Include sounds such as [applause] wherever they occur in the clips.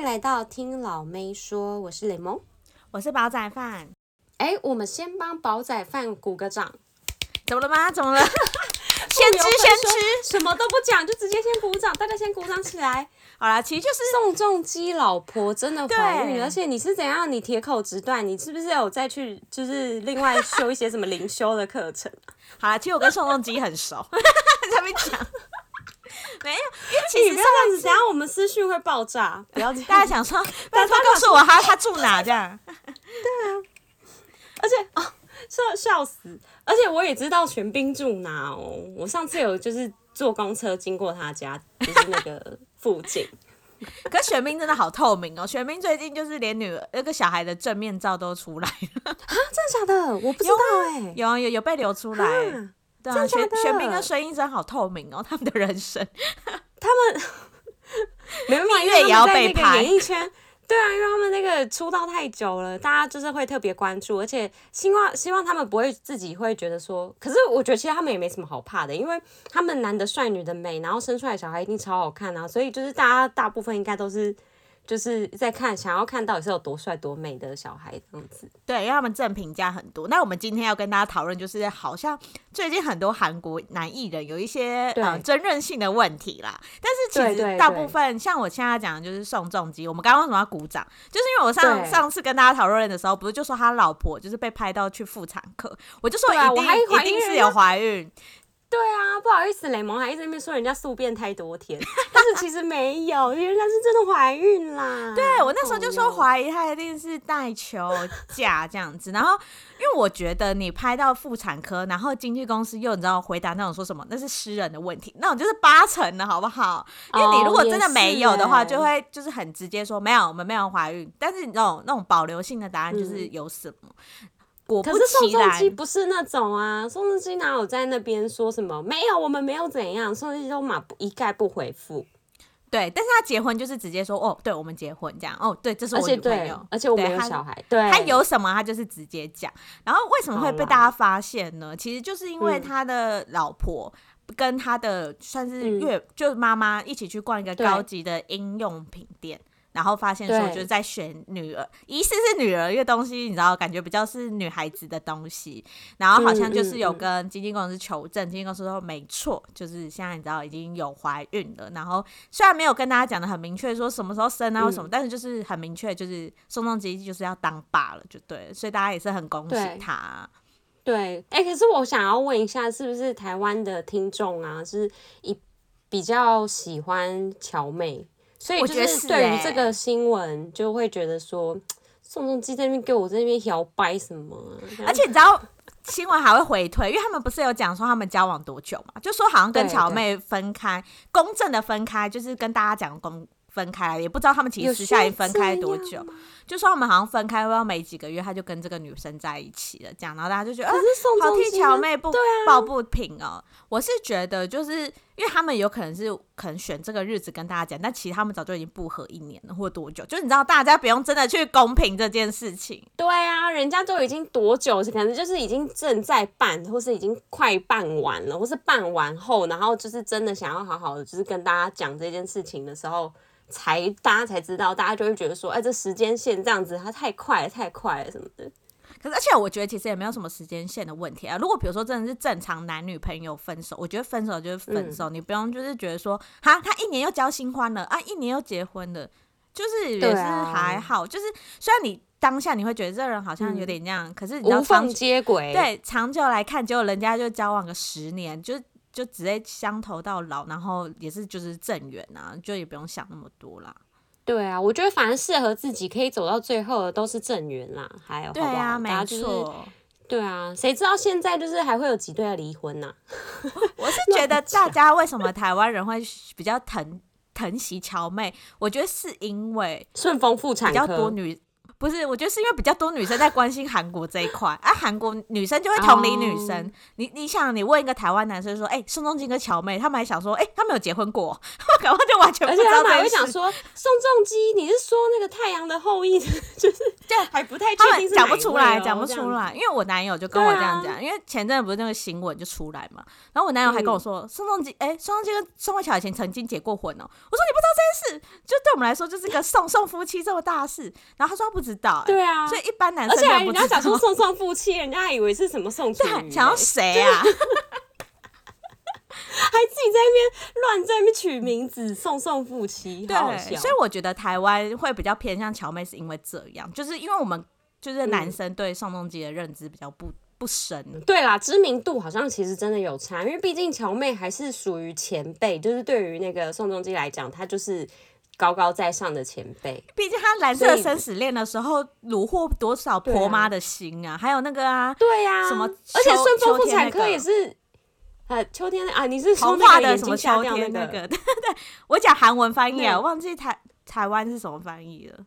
迎来到听老妹说，我是雷蒙，我是煲仔饭。哎、欸，我们先帮煲仔饭鼓个掌。怎么了吗？怎么了？[laughs] 先吃先吃，什么都不讲，就直接先鼓掌，大家先鼓掌起来。好啦，其实就是宋仲基老婆真的怀孕，而且你是怎样？你铁口直断，你是不是有再去就是另外修一些什么灵修的课程？好啦，其实我跟宋仲基很熟，在那边讲。没有，因为其实这样子，等下我们私讯会爆炸，不要大家想说，[laughs] 拜托告诉我他他住哪这样？[laughs] 对啊，而且哦，笑笑死！而且我也知道玄彬住哪哦，我上次有就是坐公车经过他家，就是那个附近。[laughs] 可玄彬真的好透明哦，玄彬最近就是连女儿那个小孩的正面照都出来了啊，真的假的？我不知道哎、欸，有有有，有被流出来。对啊，玄玄彬跟孙艺珍好透明哦，[laughs] 他们的人生，他们没办法，因为也要被拍演艺圈。对啊，因为他们那个出道太久了，大家就是会特别关注，而且希望希望他们不会自己会觉得说，可是我觉得其实他们也没什么好怕的，因为他们男的帅，女的美，然后生出来小孩一定超好看啊，所以就是大家大部分应该都是。就是在看，想要看到底是有多帅多美的小孩这样子。对，因为他们正评价很多。那我们今天要跟大家讨论，就是好像最近很多韩国男艺人有一些呃争论性的问题啦。但是其实大部分，像我现在讲的就是宋仲基。我们刚刚为什么要鼓掌？就是因为我上上次跟大家讨论的时候，不是就说他老婆就是被拍到去妇产科，我就说一定、啊、一定是有怀孕。对啊，不好意思，雷蒙还一直在那边说人家宿便太多天，[laughs] 但是其实没有，因为人家是真的怀孕啦。对，我那时候就说怀疑她一定是带球假这样子，然后因为我觉得你拍到妇产科，然后经纪公司又你知道回答那种说什么那是私人的问题，那种就是八成的好不好？[laughs] 因为你如果真的没有的话，就会就是很直接说没有，我们没有怀孕。但是你那种那种保留性的答案就是有什么？嗯可是宋仲基不是那种啊，宋仲基哪有在那边说什么？没有，我们没有怎样，宋仲基都马一概不回复。对，但是他结婚就是直接说哦，对，我们结婚这样哦，对，这是我女朋友，而且我们有小孩，对，他有什么他就是直接讲。然后为什么会被大家发现呢？其实就是因为他的老婆跟他的算是岳、嗯、就妈妈一起去逛一个高级的婴用品店。然后发现说，就是在选女儿，疑似是女儿，因为东西你知道，感觉比较是女孩子的东西。然后好像就是有跟经纪公司求证，经纪公司说没错，就是现在你知道已经有怀孕了。然后虽然没有跟大家讲的很明确，说什么时候生啊或什么，但是就是很明确，就是宋仲基就是要当爸了，就对。所以大家也是很恭喜他。对，哎，可是我想要问一下，是不是台湾的听众啊，是一比较喜欢乔妹？所以就是对于这个新闻，就会觉得说宋仲基在那边给我在那边摇摆什么，而且你知道新闻还会回推，因为他们不是有讲说他们交往多久嘛，就说好像跟乔妹分开，公正的分开，就是跟大家讲公分开，也不知道他们其实私下里分开多久。就说他们好像分开，不知道没几个月，他就跟这个女生在一起了，这样，然后大家就觉得，好替乔妹不抱不平哦。我是觉得，就是因为他们有可能是可能选这个日子跟大家讲，但其实他们早就已经不合一年了，或多久，就是你知道，大家不用真的去公平这件事情。对啊，人家都已经多久，可能就是已经正在办，或是已经快办完了，或是办完后，然后就是真的想要好好的，就是跟大家讲这件事情的时候。才大家才知道，大家就会觉得说，哎、欸，这时间线这样子，它太快了，太快了什么的。可是，而且我觉得其实也没有什么时间线的问题啊。如果比如说真的是正常男女朋友分手，我觉得分手就是分手，嗯、你不用就是觉得说，哈，他一年又交新欢了啊，一年又结婚了，就是也是还好。啊、就是虽然你当下你会觉得这人好像有点那样，嗯、可是你知道长无缝接轨，对，长久来看，结果人家就交往个十年，就。就直接相投到老，然后也是就是正缘啊，就也不用想那么多啦。对啊，我觉得反正适合自己可以走到最后的都是正缘啦。还有，对啊，没错。对啊，谁知道现在就是还会有几对要离婚呢、[laughs] 啊？[laughs] 我是觉得大家为什么台湾人会比较疼疼惜乔妹？我觉得是因为顺丰妇产科比较多女。不是，我觉得是因为比较多女生在关心韩国这一块，啊，韩国女生就会同理女生。Oh. 你你想，你问一个台湾男生说，哎、欸，宋仲基跟乔妹，他们还想说，哎、欸，他们有结婚过，[laughs] 搞不好就完全不知道。而且他们还会想说，宋仲基，你是说那个《太阳的后裔》，[laughs] 就是就还不太确定，讲不出来，讲不出来。因为我男友就跟我这样讲，啊、因为前阵子不是那个新闻就出来嘛，然后我男友还跟我说，嗯、宋仲基，哎、欸，宋仲基跟宋慧乔以前曾经结过婚哦。我说你不知道这件事，就对我们来说就是个宋宋夫妻这么大事。然后他说他不知道、欸，对啊。所以一般男生，而且人家讲说送送夫妻，人家还以为是什么宋楚瑜，想要谁啊？[laughs] 还自己在那边乱在那边取名字，送送夫妻，好好笑。所以我觉得台湾会比较偏向乔妹，是因为这样，就是因为我们就是男生对宋仲基的认知比较不不深。对啦，知名度好像其实真的有差，因为毕竟乔妹还是属于前辈，就是对于那个宋仲基来讲，他就是。高高在上的前辈，毕竟他蓝色生死恋的时候虏获多少婆妈的心啊！还有那个啊，对呀，什么？而且顺丰妇产科也是，呃，秋天啊，你是童话的什么秋天那个？[laughs] 对对对，我讲韩文翻译啊，我忘记台台湾是什么翻译了。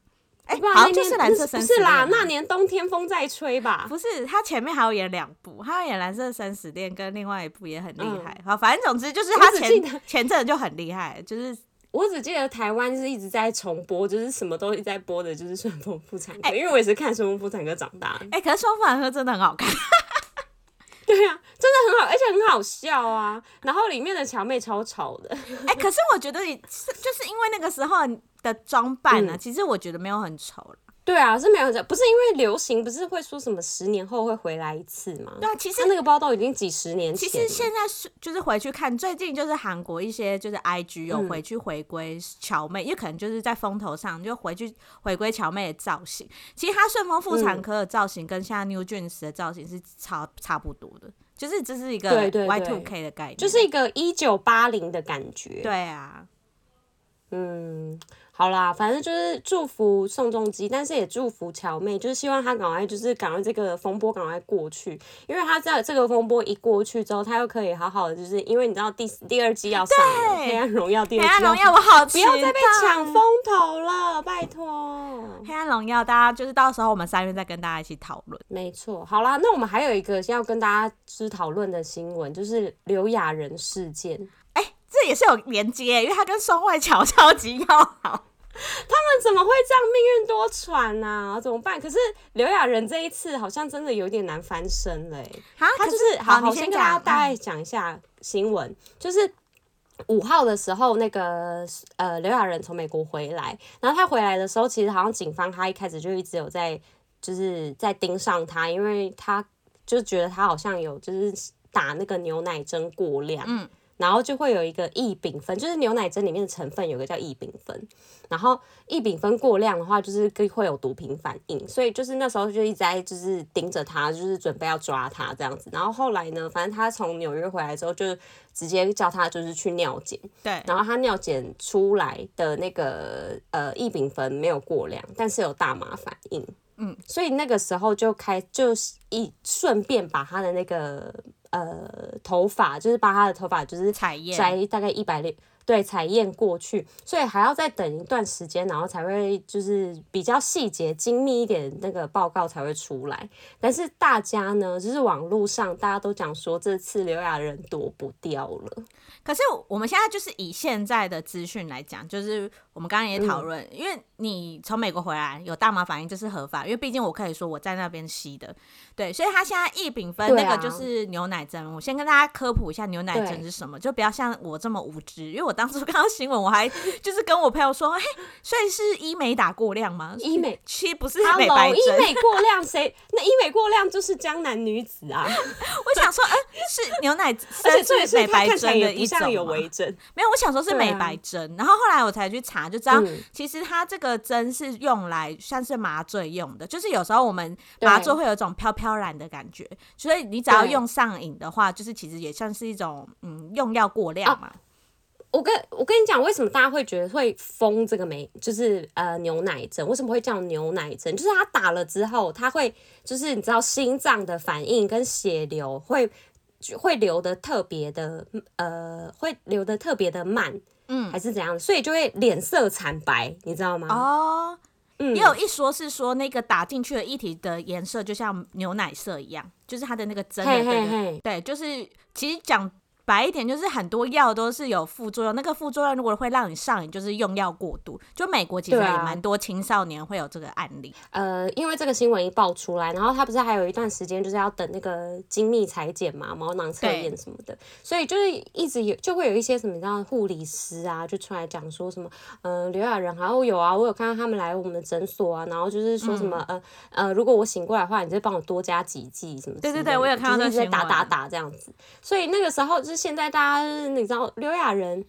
哎，好像就是蓝色生死恋，不是啦，那年冬天风在吹吧？不是，他前面还有演两部，他要演蓝色生死恋，跟另外一部也很厉害。好，反正总之就是他前前阵就很厉害，就是。我只记得台湾是一直在重播，就是什么都一直在播的，就是《顺风妇产科》欸，因为我也是看《顺风妇产科》长大的。哎、欸，可是《顺风妇产科》真的很好看。[laughs] 对呀、啊，真的很好，而且很好笑啊。然后里面的乔妹超丑的。哎、欸，可是我觉得你是就是因为那个时候的装扮呢，嗯、其实我觉得没有很丑。对啊，是没有这，不是因为流行，不是会说什么十年后会回来一次吗？对啊，其实那个包都已经几十年前。其实现在是就是回去看，最近就是韩国一些就是 IG 有回去回归乔妹，因为可能就是在风头上就回去回归乔妹的造型。其实她顺丰妇产科的造型跟现在 New Jeans 的造型是差差不多的，就是这是一个 Y Two K 的概念，就是一个一九八零的感觉。对啊，嗯。好啦，反正就是祝福宋仲基，但是也祝福乔妹，就是希望她赶快，就是赶快这个风波赶快过去，因为他在这个风波一过去之后，他又可以好好的，就是因为你知道第第二季要上《黑暗荣耀》，第二季黑暗荣耀我好不要再被抢风头了，拜托，《黑暗荣耀》大家就是到时候我们三月再跟大家一起讨论。没错，好啦，那我们还有一个要跟大家是讨论的新闻，就是刘亚仁事件。这也是有连接，因为他跟宋慧乔超级要好，他们怎么会这样命运多舛呢、啊？怎么办？可是刘亚仁这一次好像真的有点难翻身嘞。哈他就是好，好，我先跟大家大概讲一下新闻，嗯、就是五号的时候，那个呃刘亚仁从美国回来，然后他回来的时候，其实好像警方他一开始就一直有在就是在盯上他，因为他就觉得他好像有就是打那个牛奶针过量，嗯。然后就会有一个异丙酚，就是牛奶针里面的成分有个叫异丙酚，然后异丙酚过量的话，就是会有毒品反应，所以就是那时候就一直在就是盯着他，就是准备要抓他这样子。然后后来呢，反正他从纽约回来之后，就直接叫他就是去尿检，对，然后他尿检出来的那个呃异丙酚没有过量，但是有大麻反应，嗯，所以那个时候就开就是一顺便把他的那个。呃，头发就是把他的头发就是采验摘大概一百粒，对，采验过去，所以还要再等一段时间，然后才会就是比较细节、精密一点那个报告才会出来。但是大家呢，就是网络上大家都讲说，这次刘亚仁躲不掉了。可是我们现在就是以现在的资讯来讲，就是我们刚刚也讨论，嗯、因为你从美国回来有大麻反应，这是合法，因为毕竟我可以说我在那边吸的，对，所以他现在一丙酚那个就是牛奶针。啊、我先跟大家科普一下牛奶针是什么，就不要像我这么无知，因为我当初 [laughs] 看到新闻，我还就是跟我朋友说，嘿，所以是医美打过量吗？医美其实不是美白针，医美过量谁？那医美过量就是江南女子啊！[laughs] 我想说，哎、欸，是牛奶针是美白针的一种。像有微针，没有，我想说是美白针，啊、然后后来我才去查，就知道其实它这个针是用来算是麻醉用的，就是有时候我们麻醉会有一种飘飘然的感觉，所以你只要用上瘾的话，就是其实也算是一种嗯用药过量嘛。啊、我跟我跟你讲，为什么大家会觉得会封这个没，就是呃牛奶针？为什么会叫牛奶针？就是它打了之后，它会就是你知道心脏的反应跟血流会。会流的特别的，呃，会流的特别的慢，嗯，还是怎样，所以就会脸色惨白，你知道吗？哦，也有一说是说那个打进去的液体的颜色就像牛奶色一样，就是它的那个针对，对，对，就是其实讲。白一点就是很多药都是有副作用，那个副作用如果会让你上瘾，就是用药过度。就美国其实也蛮多青少年会有这个案例。啊、呃，因为这个新闻一爆出来，然后他不是还有一段时间就是要等那个精密裁剪嘛，毛囊测验什么的，所以就是一直有就会有一些什么像护理师啊，就出来讲说什么，呃，刘亚仁，然后有啊，我有看到他们来我们的诊所啊，然后就是说什么，嗯、呃呃，如果我醒过来的话，你就帮我多加几剂什么。对对对，我有看到那些打打打这样子，所以那个时候就。现在大家你知道刘亚仁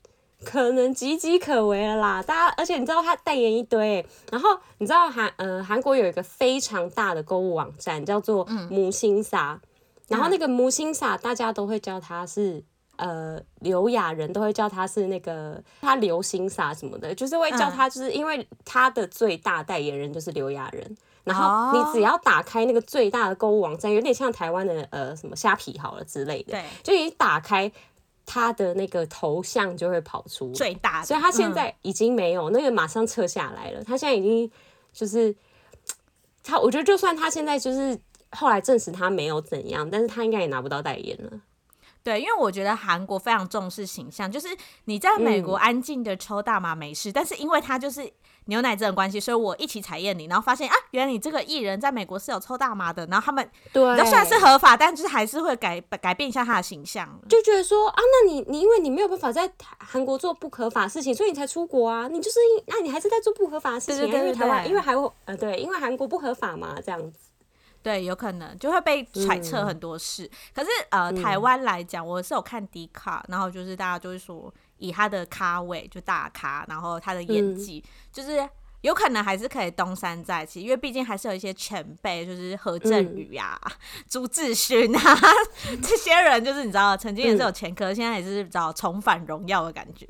可能岌岌可危了啦，大家而且你知道他代言一堆，然后你知道韩呃韩国有一个非常大的购物网站叫做母星撒，然后那个母星撒大家都会叫他是呃刘亚仁，都会叫他是那个他流星撒什么的，就是会叫他就是因为他的最大代言人就是刘亚仁。然后你只要打开那个最大的购物网站，有点像台湾的呃什么虾皮好了之类的，对，就一打开它的那个头像就会跑出最大的，所以他现在已经没有、嗯、那个马上撤下来了，他现在已经就是他，我觉得就算他现在就是后来证实他没有怎样，但是他应该也拿不到代言了。对，因为我觉得韩国非常重视形象，就是你在美国安静的抽大麻没事，嗯、但是因为他就是。牛奶这种关系，所以我一起采验你，然后发现啊，原来你这个艺人在美国是有抽大麻的，然后他们对，然后虽然是合法，但就是还是会改改变一下他的形象，就觉得说啊，那你你因为你没有办法在韩国做不合法的事情，所以你才出国啊，你就是那、啊、你还是在做不合法的事情，因为台湾因为韩国呃对，因为韩国不合法嘛，这样子，对，有可能就会被揣测很多事。嗯、可是呃，台湾来讲，我是有看迪卡，然后就是大家就会说。以他的咖位就大咖，然后他的演技、嗯、就是有可能还是可以东山再起，因为毕竟还是有一些前辈，就是何振宇啊、嗯、朱智勋啊 [laughs] 这些人，就是你知道曾经也是有前科，嗯、现在也是比较重返荣耀的感觉。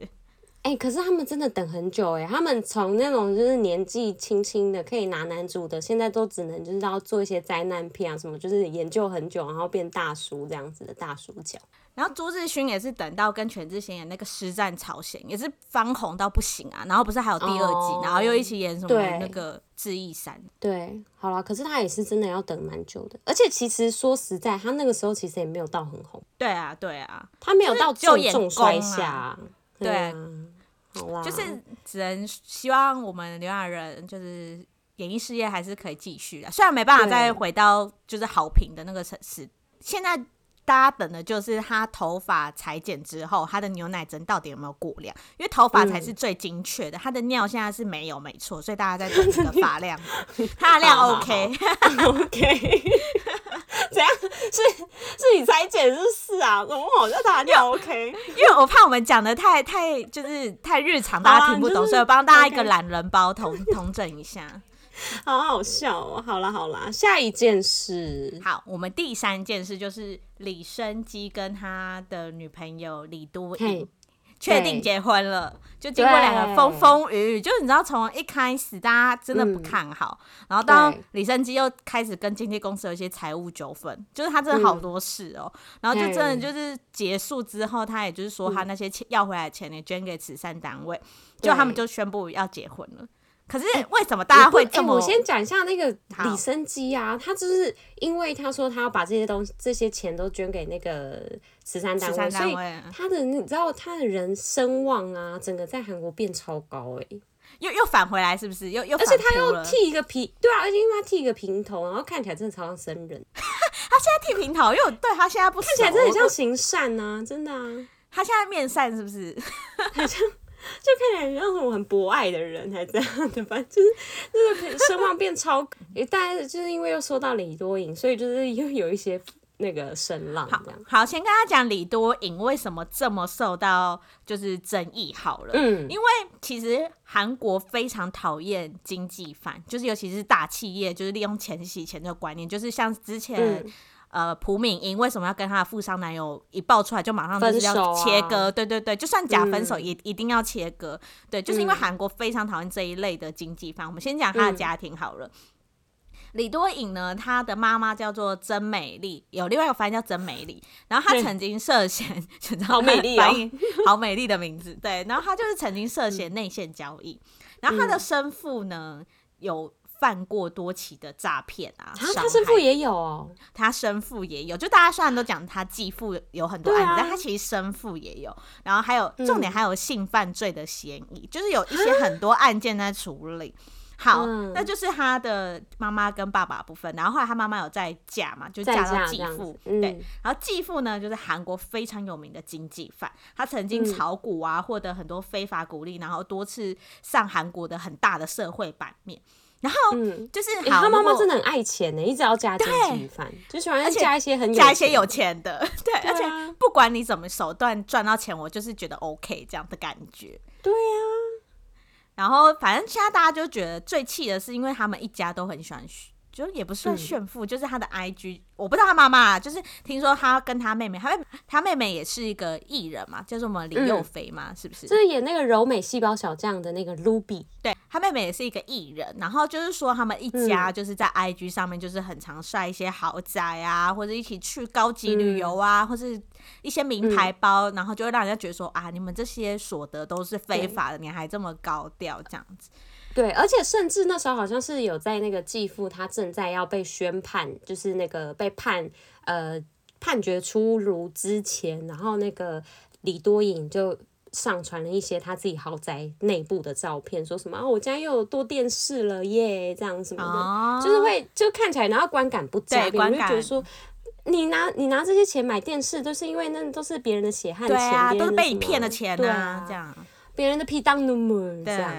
哎、欸，可是他们真的等很久哎、欸，他们从那种就是年纪轻轻的可以拿男主的，现在都只能就是要做一些灾难片啊什么，就是研究很久，然后变大叔这样子的大叔角。然后朱智勋也是等到跟全智贤演那个《师战朝鲜》，也是翻红到不行啊。然后不是还有第二季，哦、然后又一起演什么那个《智异山》。对，好了，可是他也是真的要等蛮久的。而且其实说实在，他那个时候其实也没有到很红。对啊，对啊，他没有到重重摔下。对啊。对就是只能希望我们刘亚仁就是演艺事业还是可以继续的，虽然没办法再回到就是好评的那个城市。现在大家等的就是他头发裁剪之后，他的牛奶针到底有没有过量？因为头发才是最精确的，他的尿现在是没有没错，所以大家在等这个发量，[laughs] 他的量 OK OK。怎样？[laughs] 是是你裁剪是是啊？怎么好像他就 OK？因为我怕我们讲的太太就是太日常，大家听不懂，啊就是、所以我帮大家一个懒人包统统整一下。[laughs] 好好笑哦！好啦好啦，下一件事。好，我们第三件事就是李生基跟他的女朋友李都颖。确定结婚了，就经过两个风风雨雨，对就你知道，从一开始大家真的不看好，嗯、然后到李生基又开始跟经纪公司有一些财务纠纷，就是他真的好多事哦、喔，嗯、然后就真的就是结束之后，他也就是说他那些钱要回来的钱也捐给慈善单位，就他们就宣布要结婚了。可是为什么大家会这么？我先讲一下那个李生基啊，他就是因为他说他要把这些东西、这些钱都捐给那个慈善单位，所以他的你知道他的人声望啊，整个在韩国变超高哎、欸，又又返回来是不是？又又而且他又剃一个平，对啊，而且因为他剃一个平头，然后看起来真的超像僧人。[laughs] 他现在剃平头，因为对他现在不看起来真的很像行善啊，真的啊。他现在面善是不是？[laughs] 很像。就看起来像那种很博爱的人，还这样的，反正就是那个声望变超，但是就是因为又说到李多颖，所以就是又有一些那个声浪这样。好，好，先跟他讲李多颖为什么这么受到就是争议好了，嗯，因为其实韩国非常讨厌经济犯，就是尤其是大企业，就是利用钱洗钱的观念，就是像之前。嗯呃，朴敏英为什么要跟她的富商男友一爆出来就马上就是要切割？啊、对对对，就算假分手也一定要切割。嗯、对，就是因为韩国非常讨厌这一类的经济犯。我们先讲她的家庭好了。嗯、李多颖呢，她的妈妈叫做曾美丽，有另外一个翻译叫曾美丽。然后她曾经涉嫌，[laughs] 好美丽哦，[laughs] 好美丽的名字。对，然后她就是曾经涉嫌内线交易。然后她的生父呢？有犯过多起的诈骗啊。啊，他生父也有哦，他生父也有。就大家虽然都讲他继父有很多案子，啊、但他其实生父也有。然后还有重点还有性犯罪的嫌疑，嗯、就是有一些很多案件在处理。好，嗯、那就是他的妈妈跟爸爸部分，然后后来他妈妈有再嫁嘛，就嫁到继父，嗯、对，然后继父呢就是韩国非常有名的经济犯，他曾经炒股啊，获得很多非法鼓励，然后多次上韩国的很大的社会版面，然后就是、嗯欸、他妈妈真的很爱钱呢，一直要加经济饭，就喜欢加一些很加一些有钱的，[laughs] 对，而且不管你怎么手段赚到钱，我就是觉得 OK 这样的感觉，对呀。然后，反正现在大家就觉得最气的是，因为他们一家都很喜欢就也不算炫富，嗯、就是他的 IG，我不知道他妈妈，就是听说他跟他妹妹，他妹他妹妹也是一个艺人嘛，叫做我们李幼菲嘛，嗯、是不是？就是演那个柔美细胞小将的那个 Ruby，对，他妹妹也是一个艺人，然后就是说他们一家就是在 IG 上面就是很常晒一些豪宅啊，或者一起去高级旅游啊，嗯、或是一些名牌包，嗯、然后就会让人家觉得说啊，你们这些所得都是非法的，你还这么高调这样子。对，而且甚至那时候好像是有在那个继父他正在要被宣判，就是那个被判呃判决出炉之前，然后那个李多颖就上传了一些他自己豪宅内部的照片，说什么啊我家又有多电视了耶，这样什么的，哦、就是会就看起来然后观感不佳，对，观感就觉得说你拿你拿这些钱买电视，都是因为那都是别人的血汗钱，啊、都是被你骗的钱啊，啊这样别人的屁当那么这样。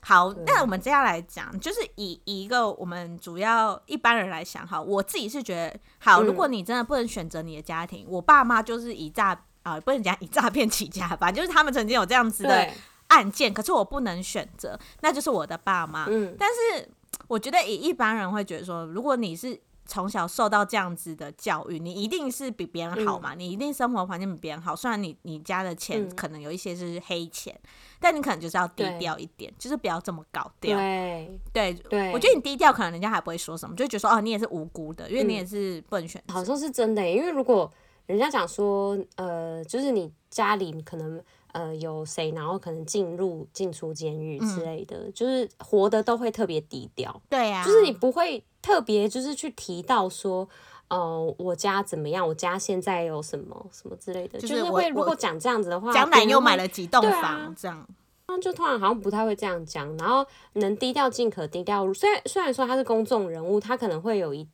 好，那我们接下来讲，就是以一个我们主要一般人来想，哈，我自己是觉得，好，如果你真的不能选择你的家庭，嗯、我爸妈就是以诈啊，不能讲以诈骗起家吧，就是他们曾经有这样子的案件，可是我不能选择，那就是我的爸妈。嗯，但是我觉得以一般人会觉得说，如果你是。从小受到这样子的教育，你一定是比别人好嘛？嗯、你一定生活环境比别人好。虽然你你家的钱可能有一些是黑钱，嗯、但你可能就是要低调一点，就是不要这么高调。对对对，我觉得你低调，可能人家还不会说什么，就觉得说哦，你也是无辜的，因为你也是不能选、嗯。好像是真的，因为如果人家讲说，呃，就是你家里可能。呃，有谁，然后可能进入、进出监狱之类的，嗯、就是活的都会特别低调。对呀、啊，就是你不会特别就是去提到说，呃，我家怎么样，我家现在有什么什么之类的，就是会如果讲这样子的话，江南又买了几栋房，啊、这样，那就突然好像不太会这样讲。然后能低调尽可低调，虽然虽然说他是公众人物，他可能会有一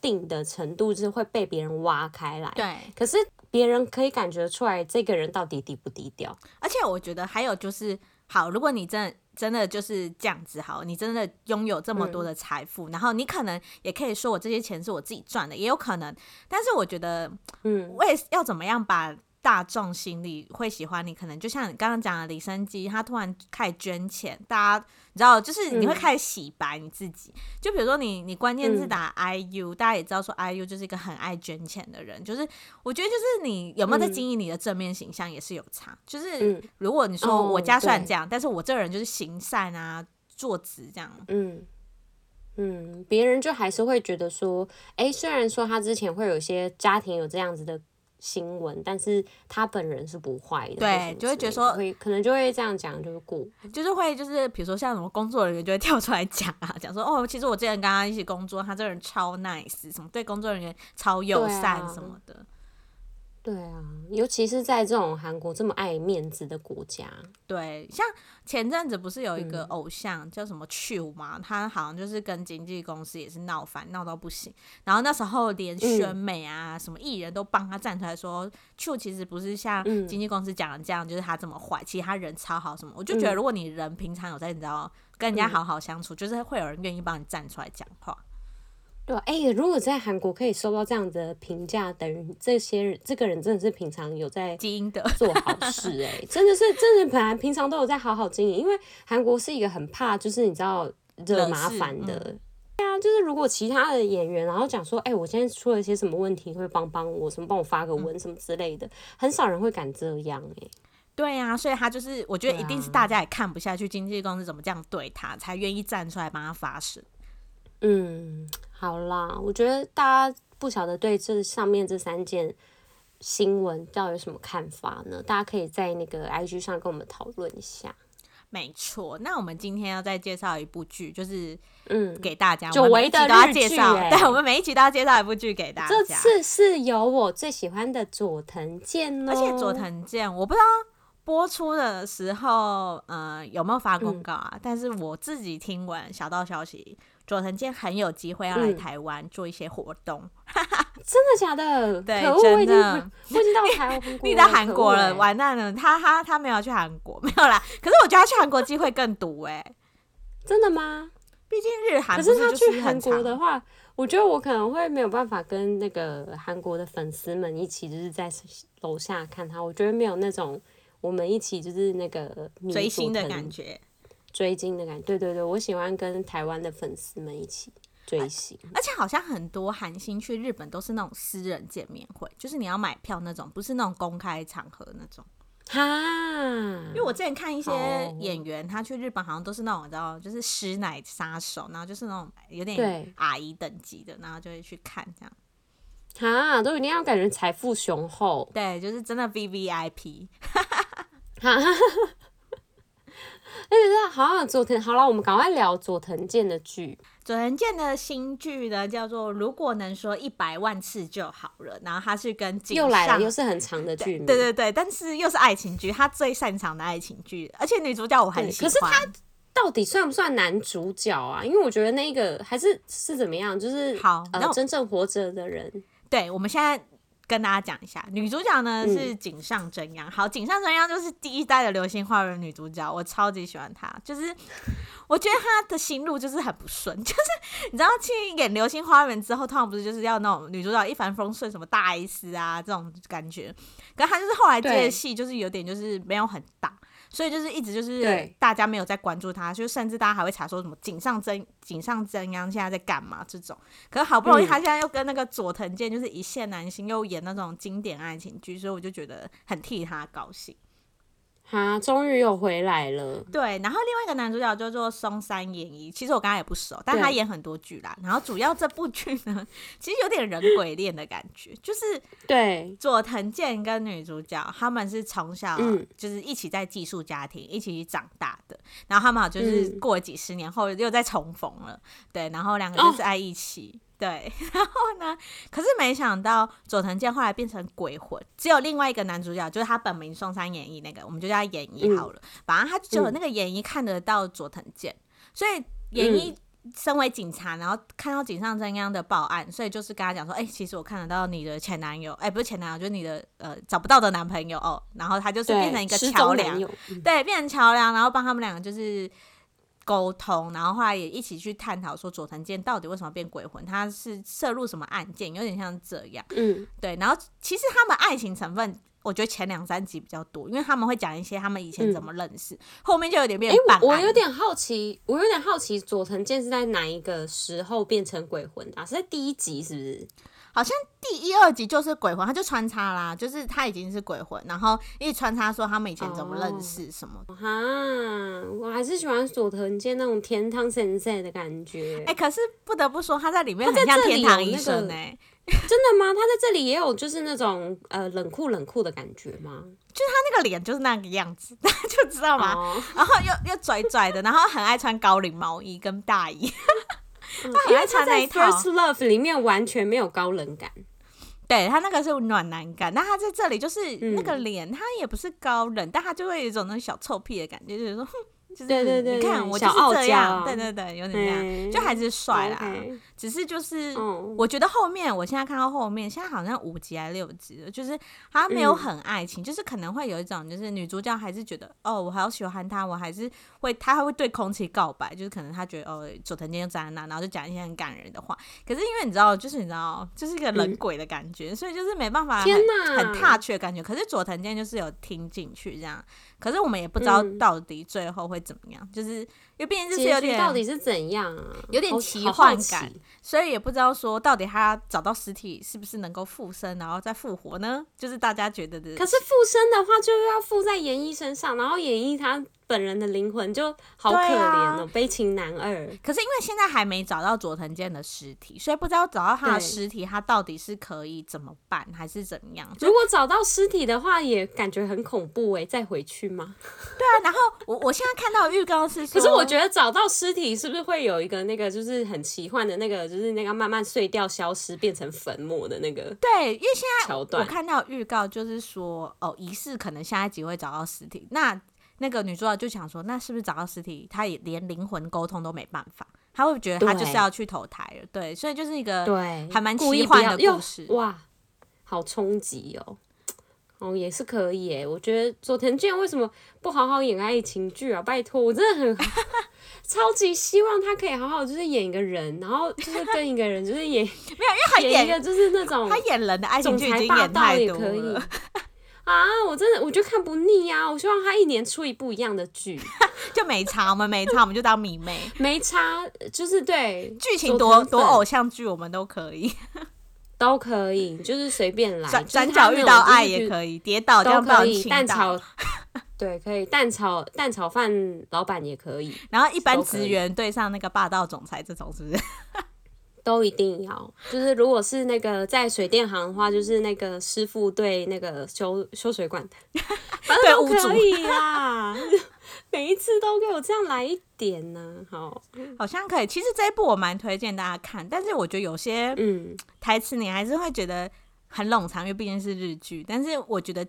定的程度，就是会被别人挖开来。对，可是。别人可以感觉出来这个人到底低不低调，而且我觉得还有就是，好，如果你真的真的就是这样子，好，你真的拥有这么多的财富，嗯、然后你可能也可以说我这些钱是我自己赚的，也有可能，但是我觉得，嗯，我也要怎么样把。大众心里会喜欢你，可能就像你刚刚讲的李生基，他突然开始捐钱，大家你知道，就是你会开始洗白你自己。嗯、就比如说你，你关键字打 IU，、嗯、大家也知道说 IU 就是一个很爱捐钱的人。就是我觉得，就是你有没有在经营你的正面形象也是有差。嗯、就是如果你说我家虽然这样，哦、但是我这个人就是行善啊，坐直这样。嗯嗯，别人就还是会觉得说，哎、欸，虽然说他之前会有一些家庭有这样子的。新闻，但是他本人是不坏的，对，就会觉得说，会可能就会这样讲，就是过，就是会，就是比如说像什么工作人员就会跳出来讲啊，[laughs] 讲说哦，其实我之前跟他一起工作，他这个人超 nice，什么对工作人员超友善什么的。对啊，尤其是在这种韩国这么爱面子的国家。对，像前阵子不是有一个偶像、嗯、叫什么 Chiu 嘛，他好像就是跟经纪公司也是闹翻，闹到不行。然后那时候连选美啊，嗯、什么艺人都帮他站出来说，Chiu 其实不是像经纪公司讲的这样，嗯、就是他这么坏，其实他人超好。什么，我就觉得如果你人平常有在你知道跟人家好好相处，嗯、就是会有人愿意帮你站出来讲话。对，哎、欸，如果在韩国可以收到这样的评价，等于这些人，这个人真的是平常有在基因的。[laughs] 做好事，哎，真的是，真的本来平常都有在好好经营，因为韩国是一个很怕，就是你知道惹麻烦的，对啊、嗯，就是如果其他的演员，然后讲说，哎、欸，我现在出了一些什么问题，会帮帮我，什么帮我发个文什么之类的，嗯、很少人会敢这样，哎，对、啊，所以他就是，我觉得一定是大家也看不下去，经纪公司怎么这样对他，才愿意站出来帮他发声，嗯。好啦，我觉得大家不晓得对这上面这三件新闻到底有什么看法呢？大家可以在那个 IG 上跟我们讨论一下。没错，那我们今天要再介绍一部剧，就是嗯，给大家，久违的日剧，对，我们每一集都要介绍一部剧给大家。这次是由我最喜欢的佐藤健哦，而且佐藤健，我不知道播出的时候，呃，有没有发公告啊？嗯、但是我自己听闻小道消息。佐藤健很有机会要来台湾做一些活动，嗯、[laughs] 真的假的？[laughs] 对，真的，我已经到台湾，[laughs] 你到韩国了，完蛋了！他他他没有去韩国，没有啦。可是我觉得他去韩国机会更毒哎，真的吗？毕竟日韩。可是他去韩国的话，我觉得我可能会没有办法跟那个韩国的粉丝们一起，就是在楼下看他。我觉得没有那种我们一起就是那个追星的感觉。追星的感觉，对对对，我喜欢跟台湾的粉丝们一起追星，而且好像很多韩星去日本都是那种私人见面会，就是你要买票那种，不是那种公开场合那种。哈，因为我之前看一些演员，他去日本好像都是那种，你知道，就是师奶杀手，然后就是那种有点阿姨等级的，然后就会去看这样。哈，都一定要感觉财富雄厚，对，就是真的哎，那好像佐藤，好了，我们赶快聊佐藤健的剧。佐藤健的新剧呢，叫做《如果能说一百万次就好了》，然后他是跟又来了，又是很长的剧，对对对，但是又是爱情剧，他最擅长的爱情剧，而且女主角我很喜欢。可是他到底算不算男主角啊？因为我觉得那个还是是怎么样，就是好，呃，真正活着的人。对，我们现在。跟大家讲一下，女主角呢是井上真央。好，井上真央就是第一代的流星花园女主角，我超级喜欢她。就是 [laughs] 我觉得她的心路就是很不顺，就是你知道去演流星花园之后，通常不是就是要那种女主角一帆风顺，什么大 S 啊这种感觉。可是她就是后来接的戏就是有点就是没有很大。所以就是一直就是大家没有在关注他，就甚至大家还会查说什么井上真井上真央现在在干嘛这种。可是好不容易他现在又跟那个佐藤健就是一线男星又演那种经典爱情剧，所以我就觉得很替他高兴。他终于又回来了。对，然后另外一个男主角叫做松山研一，其实我刚才也不熟，但他演很多剧啦。然后主要这部剧呢，其实有点人鬼恋的感觉，就是对佐藤健跟女主角他们是从小就是一起在寄宿家庭一起长大的，然后他们好就是过了几十年后又再重逢了，对，然后两个就是在一起。对，[laughs] 然后呢？可是没想到佐藤健后来变成鬼魂，只有另外一个男主角，就是他本名松山研一那个，我们就叫他研一好了。嗯、反正他只有那个研一看得到佐藤健，嗯、所以研一身为警察，然后看到井上真央的报案，所以就是跟他讲说：“哎、欸，其实我看得到你的前男友，哎、欸，不是前男友，就是你的呃找不到的男朋友哦。”然后他就是变成一个桥梁，对，变成桥梁，然后帮他们两个就是。沟通，然后后来也一起去探讨说佐藤健到底为什么变鬼魂，他是涉入什么案件，有点像这样。嗯，对。然后其实他们爱情成分，我觉得前两三集比较多，因为他们会讲一些他们以前怎么认识，嗯、后面就有点变。哎、欸，我有点好奇，我有点好奇佐藤健是在哪一个时候变成鬼魂的、啊？是在第一集是不是？好像第一、二集就是鬼魂，他就穿插啦，就是他已经是鬼魂，然后一直穿插说他们以前怎么认识什么。哈、哦，我还是喜欢佐藤健那种天堂先生的感觉。哎、欸，可是不得不说他在里面很像天堂医生哎、那个，真的吗？他在这里也有就是那种呃冷酷冷酷的感觉吗？就是他那个脸就是那个样子，[laughs] 大家就知道吗？哦、然后又又拽拽的，然后很爱穿高领毛衣跟大衣。他好像穿那一套，嗯，《First Love》里面完全没有高冷感，对，他那个是暖男感，那他在这里就是那个脸，嗯、他也不是高冷，但他就会有一种那种小臭屁的感觉，就是说。就是、对对对，你看我就是这样，啊、对对对，有点这样，嗯、就还是帅啦。Okay. 只是就是，我觉得后面，我现在看到后面，现在好像五集还是六集了，就是他没有很爱情，嗯、就是可能会有一种，就是女主角还是觉得，哦，我好喜欢他，我还是会，他还会对空气告白，就是可能他觉得，哦，佐藤健就站在那，然后就讲一些很感人的话。可是因为你知道，就是你知道，就是一个冷鬼的感觉，嗯、所以就是没办法很，天哪很 touch 的感觉。可是佐藤健就是有听进去这样。可是我们也不知道到底最后会怎么样，嗯、就是因为毕竟就是有点到底是怎样啊，有点奇幻感，所以也不知道说到底他找到尸体是不是能够附身，然后再复活呢？就是大家觉得的。可是附身的话，就要附在研一身上，然后演绎他本人的灵魂就好可怜哦，啊、悲情男二。可是因为现在还没找到佐藤健的尸体，所以不知道找到他的尸体，他到底是可以怎么办，还是怎么样？如果找到尸体的话，也感觉很恐怖哎，再回去吗？[laughs] 对啊，然后我我现在看到预告是说，可是我觉得找到尸体是不是会有一个那个就是很奇幻的那个，就是那个慢慢碎掉、消失、变成粉末的那个？对，因为现在我看到预告就是说，哦，疑似可能下一集会找到尸体，那。那个女主角就想说，那是不是找到尸体，她也连灵魂沟通都没办法？她会觉得她就是要去投胎了，对，对，所以就是一个对还蛮奇幻的故事，哇，好冲击哦，哦也是可以诶，我觉得佐藤健为什么不好好演爱情剧啊？拜托，我真的很 [laughs] 超级希望他可以好好就是演一个人，然后就是跟一个人就是演 [laughs] 没有，因为他演，演一个就是那种他演人的爱情剧已经演太多了。啊，我真的我就看不腻呀、啊！我希望他一年出一部一样的剧，[laughs] 就没差，我们没差，我们就当迷妹，没差，就是对剧情多多偶像剧，我们都可以，都可以，[laughs] 就是随便来，转角遇到爱也可以，跌倒都 [laughs] 可以，蛋炒对，可以蛋炒蛋炒饭老板也可以，[laughs] 然后一般职员对上那个霸道总裁这种是不是？都一定要，就是如果是那个在水电行的话，就是那个师傅对那个修修水管的，反正都可以啦。[laughs] 每一次都给我这样来一点呢，好，好像可以。其实这一部我蛮推荐大家看，但是我觉得有些嗯台词你还是会觉得很冗长，因为毕竟是日剧。但是我觉得。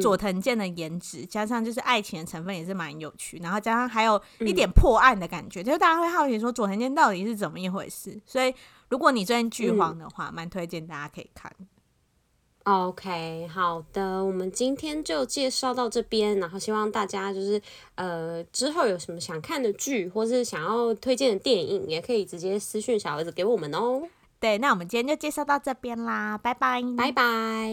佐藤健的颜值加上就是爱情的成分也是蛮有趣，然后加上还有一点破案的感觉，嗯、就是大家会好奇说佐藤健到底是怎么一回事。所以如果你最近剧荒的话，蛮、嗯、推荐大家可以看。OK，好的，我们今天就介绍到这边，然后希望大家就是呃之后有什么想看的剧或是想要推荐的电影，也可以直接私讯小儿子给我们哦。对，那我们今天就介绍到这边啦，拜拜，拜拜。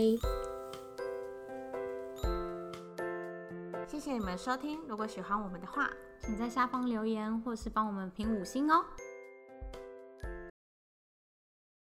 谢谢你们收听，如果喜欢我们的话，请在下方留言或是帮我们评五星哦。